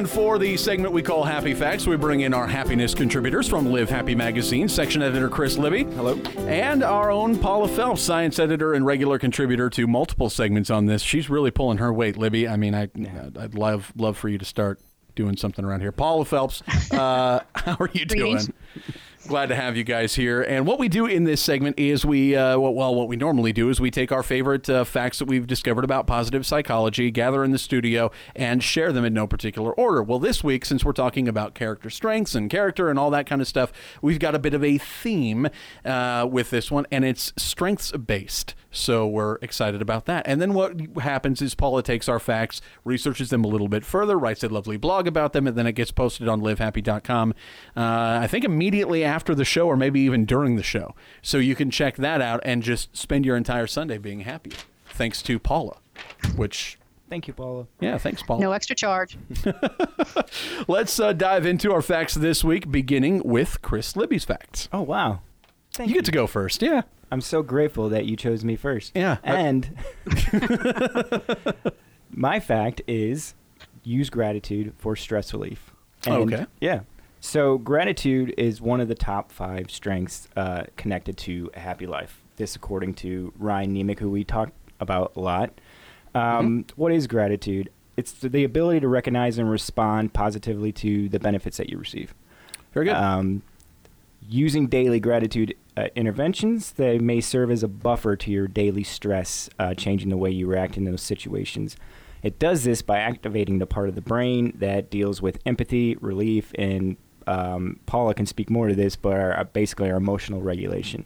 And for the segment we call Happy Facts, we bring in our happiness contributors from Live Happy Magazine, section editor Chris Libby. Hello. And our own Paula Phelps, science editor and regular contributor to multiple segments on this. She's really pulling her weight, Libby. I mean, I, I'd love love for you to start doing something around here. Paula Phelps, uh, how are you doing? Glad to have you guys here. And what we do in this segment is we, uh, well, what we normally do is we take our favorite uh, facts that we've discovered about positive psychology, gather in the studio, and share them in no particular order. Well, this week, since we're talking about character strengths and character and all that kind of stuff, we've got a bit of a theme uh, with this one, and it's strengths based. So we're excited about that. And then what happens is Paula takes our facts, researches them a little bit further, writes a lovely blog about them, and then it gets posted on livehappy.com. Uh, I think immediately after the show, or maybe even during the show. So you can check that out and just spend your entire Sunday being happy. Thanks to Paula, which Thank you, Paula. yeah, thanks, Paula. No extra charge. Let's uh, dive into our facts this week, beginning with Chris Libby's facts. Oh, wow. Thank You get to go first. Yeah. I'm so grateful that you chose me first. Yeah. And my fact is use gratitude for stress relief. And, Okay. Yeah. So gratitude is one of the top five strengths uh, connected to a happy life. This, according to Ryan Niemiec, who we talk about a lot. Um, what is gratitude? It's the ability to recognize and respond positively to the benefits that you receive. Very good. Um, using daily gratitude uh, interventions, they may serve as a buffer to your daily stress, uh, changing the way you react in those situations. It does this by activating the part of the brain that deals with empathy, relief, and um, Paula can speak more to this, but our, uh, basically our emotional regulation.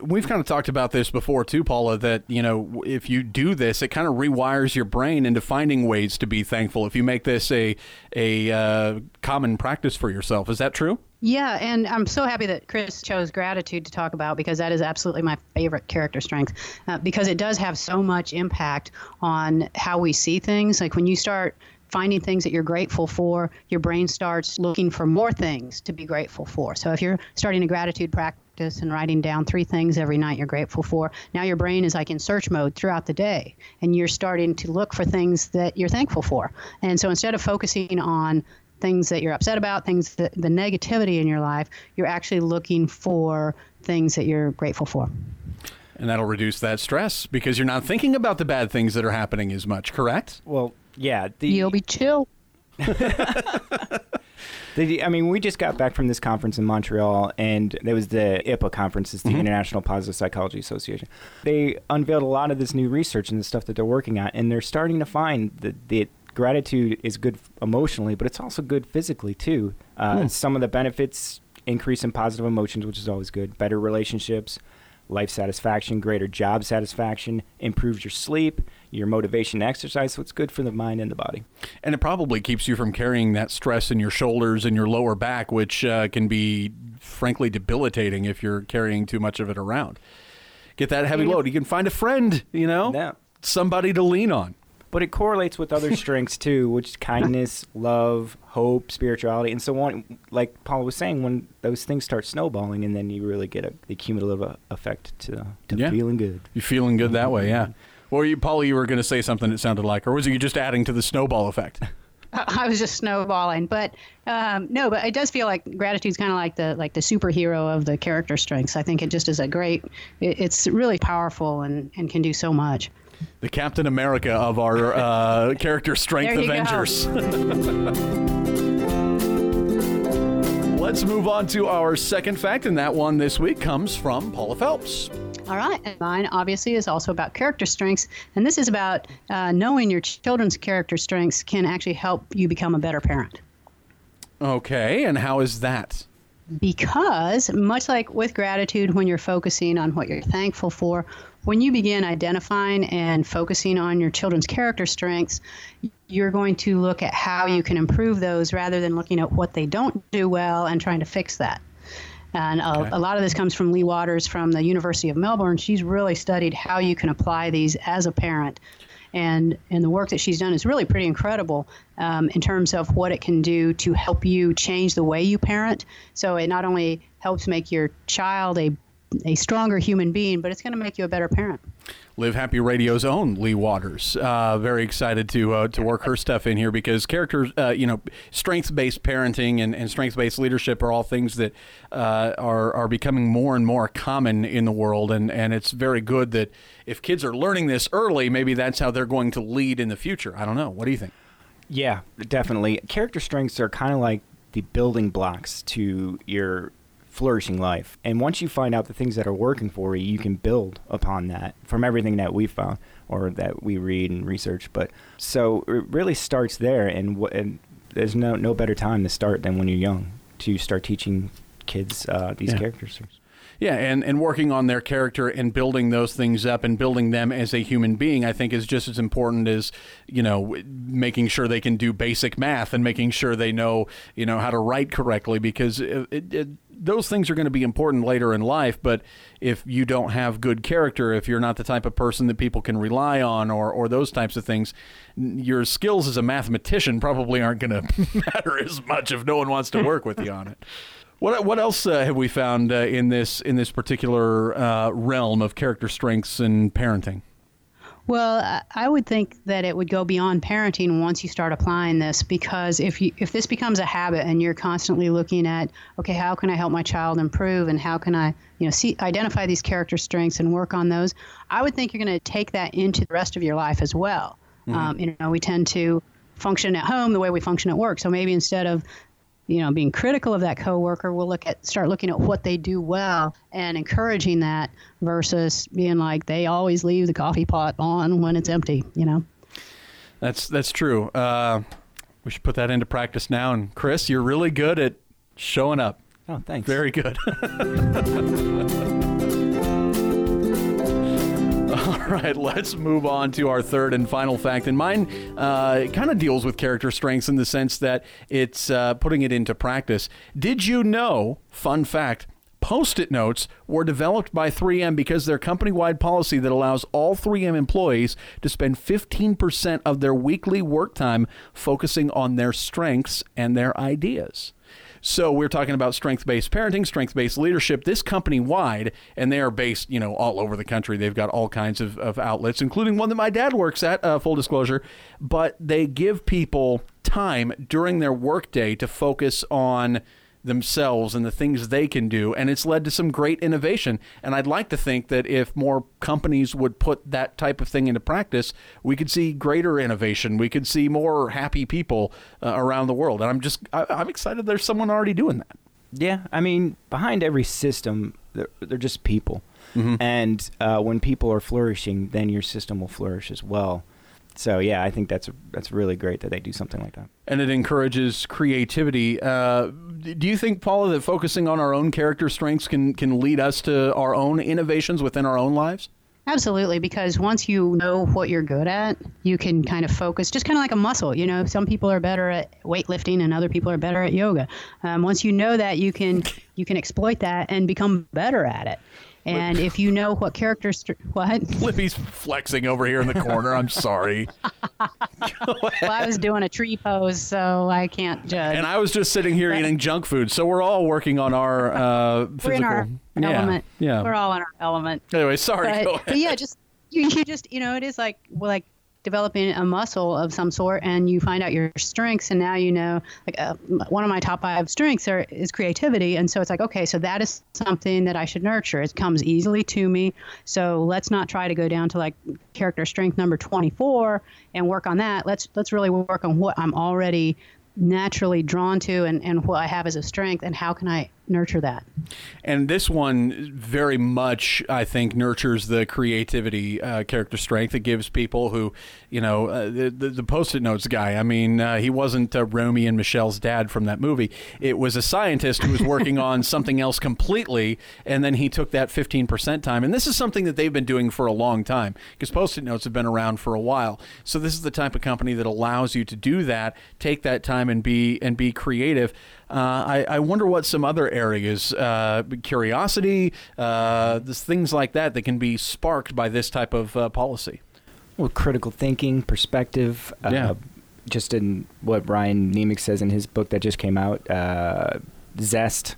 We've kind of talked about this before too, Paula. That you know, if you do this, it kind of rewires your brain into finding ways to be thankful. If you make this a a uh, common practice for yourself, is that true? Yeah, and I'm so happy that Chris chose gratitude to talk about because that is absolutely my favorite character strength uh, because it does have so much impact on how we see things. Like when you start finding things that you're grateful for, your brain starts looking for more things to be grateful for. So if you're starting a gratitude practice and writing down three things every night you're grateful for, now your brain is like in search mode throughout the day and you're starting to look for things that you're thankful for. And so instead of focusing on things that you're upset about, things that the negativity in your life, you're actually looking for things that you're grateful for. And that'll reduce that stress because you're not thinking about the bad things that are happening as much. Correct? Well, yeah, the, You'll be chill. The, I mean, we just got back from this conference in Montreal, and there was the IPA conference, it's the International Positive Psychology Association. They unveiled a lot of this new research and the stuff that they're working on, and they're starting to find that the gratitude is good emotionally, but it's also good physically too. Uh, Some of the benefits increase in positive emotions, which is always good. Better relationships, life satisfaction, greater job satisfaction, improves your sleep, your motivation to exercise. So it's good for the mind and the body. And it probably keeps you from carrying that stress in your shoulders and your lower back, which uh, can be frankly debilitating if you're carrying too much of it around. Get that heavy load. You can find a friend, you know, Yeah. somebody to lean on. But it correlates with other strengths too, which is kindness, love, hope, spirituality, and so on. Like Paul was saying, when those things start snowballing, and then you really get a the cumulative uh, effect to, to Yeah. feeling good. You're feeling good that way, yeah. Or you, Paula, you were going to say something that sounded like, or was it you just adding to the snowball effect? I was just snowballing, but um, no, but it does feel like gratitude's kind of like the like the superhero of the character strengths. I think it just is a great. It, it's really powerful and and can do so much. The Captain America of our uh, character strength There you go. Avengers. Let's move on to our second fact, and that one this week comes from Paula Phelps. All right. And mine obviously is also about character strengths. And this is about uh, knowing your children's character strengths can actually help you become a better parent. Okay, and how is that? Because, much like with gratitude, when you're focusing on what you're thankful for, when you begin identifying and focusing on your children's character strengths, you're going to look at how you can improve those rather than looking at what they don't do well and trying to fix that. And a, Okay. a lot of this comes from Lea Waters from the University of Melbourne. She's really studied how you can apply these as a parent. And, and the work that she's done is really pretty incredible um, in terms of what it can do to help you change the way you parent. So it not only helps make your child a a stronger human being, but it's going to make you a better parent. Live Happy Radio's own Lea Waters. Uh, very excited to uh, to work her stuff in here because characters, uh, you know, strengths based parenting and, and strengths based leadership are all things that uh, are are becoming more and more common in the world, and and it's very good that if kids are learning this early, maybe that's how they're going to lead in the future. I don't know. What do you think? Yeah, definitely. Character strengths are kind of like the building blocks to your flourishing life. And once you find out the things that are working for you, you can build upon that from everything that we found or that we read and research. But so it really starts there, and, and there's no no better time to start than when you're young to start teaching kids uh, these yeah. characters. Yeah, and, and working on their character and building those things up and building them as a human being, I think is just as important as, you know, making sure they can do basic math and making sure they know, you know, how to write correctly because uh, it, it, those things are going to be important later in life. But if you don't have good character, if you're not the type of person that people can rely on, or or those types of things, your skills as a mathematician probably aren't going to matter as much if no one wants to work with you on it. What what else uh, have we found uh, in this in this particular uh, realm of character strengths and parenting? Well, I would think that it would go beyond parenting once you start applying this because if you if this becomes a habit and you're constantly looking at okay, how can I help my child improve and how can I, you know, see identify these character strengths and work on those, I would think you're going to take that into the rest of your life as well. Mm-hmm. Um, you know, we tend to function at home the way we function at work. So maybe instead of you know, being critical of that coworker, we'll look at start looking at what they do well and encouraging that versus being like they always leave the coffee pot on when it's empty. You know. That's that's true. Uh, we should put that into practice now. And Chris, you're really good at showing up. Oh, thanks. Very good. right, let's move on to our third and final fact. And mine uh, kind of deals with character strengths in the sense that it's uh, putting it into practice. Did you know, fun fact, Post it notes were developed by 3M because their company wide policy that allows all 3M employees to spend 15% of their weekly work time focusing on their strengths and their ideas. So we're talking about strength-based parenting, strength-based leadership. This company wide, and they are based, you know, all over the country. They've got all kinds of, of outlets, including one that my dad works at. Uh, full disclosure, but they give people time during their workday to focus on themselves and the things they can do. And it's led to some great innovation. And I'd like to think that if more companies would put that type of thing into practice, we could see greater innovation. We could see more happy people uh, around the world. And I'm just, I, am excited there's someone already doing that. Yeah. I mean, behind every system, they're, they're just people. Mm-hmm. And uh, when people are flourishing, then your system will flourish as well so yeah, I think that's that's really great that they do something like that. And it encourages creativity. Uh, do you think, Paula, that focusing on our own character strengths can can lead us to our own innovations within our own lives? Absolutely, because once you know what you're good at, you can kind of focus, just kind of like a muscle. You know, some people are better at weightlifting, and other people are better at yoga. Um, once you know that, you can you can exploit that and become better at it. And if you know what characters, what? Libby's flexing over here in the corner. I'm sorry. well, I was doing a tree pose, so I can't judge. And I was just sitting here eating junk food. So we're all working on our uh, physical. We're in our yeah, element. Yeah. We're all in our element. Anyway, sorry. But, but yeah, just you, you just you know it is like like developing a muscle of some sort and you find out your strengths and now you know like uh, one of my top five strengths are, is creativity. And so it's like okay so that is something that i should nurture. It comes easily to me. So let's not try to go down to like character strength number 24 and work on that. Let's let's really work on what i'm already naturally drawn to and, and what i have as a strength and how can i nurture that. And this one very much, I think, nurtures the creativity, uh, character strength. It gives people who, you know, uh, the, the, post-it notes guy. I mean, uh, he wasn't uh, Romy and Michele's dad from that movie. It was a scientist who was working on something else completely, and then he took that 15% time. And this is something that they've been doing for a long time because post-it notes have been around for a while. So this is the type of company that allows you to do that, take that time and be and be creative. Uh, I, I, wonder what some other areas, uh, curiosity, uh, things like that, that can be sparked by this type of uh, policy. Well, critical thinking, perspective. Uh, yeah. Just in what Ryan Niemiec says in his book that just came out, uh, zest.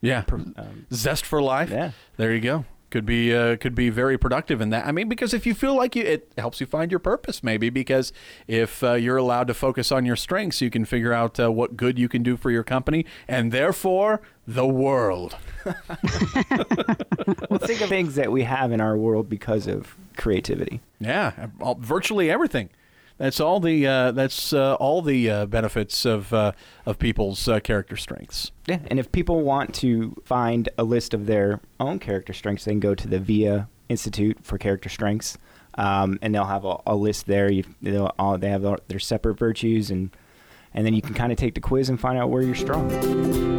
Yeah. Um, Zest for life. Yeah. There you go. Could be uh, could be very productive in that. I mean, because if you feel like you, it helps you find your purpose, maybe. Because if uh, you're allowed to focus on your strengths, you can figure out uh, what good you can do for your company, and therefore the world. well, think of things that we have in our world because of creativity. Yeah, all, virtually everything. That's all the uh, that's uh, all the uh, benefits of uh, of people's uh, character strengths. Yeah, and if people want to find a list of their own character strengths, they can go to the VIA Institute for Character Strengths, um, and they'll have a, a list there. You, all, they have their separate virtues, and and then you can kind of take the quiz and find out where you're strong.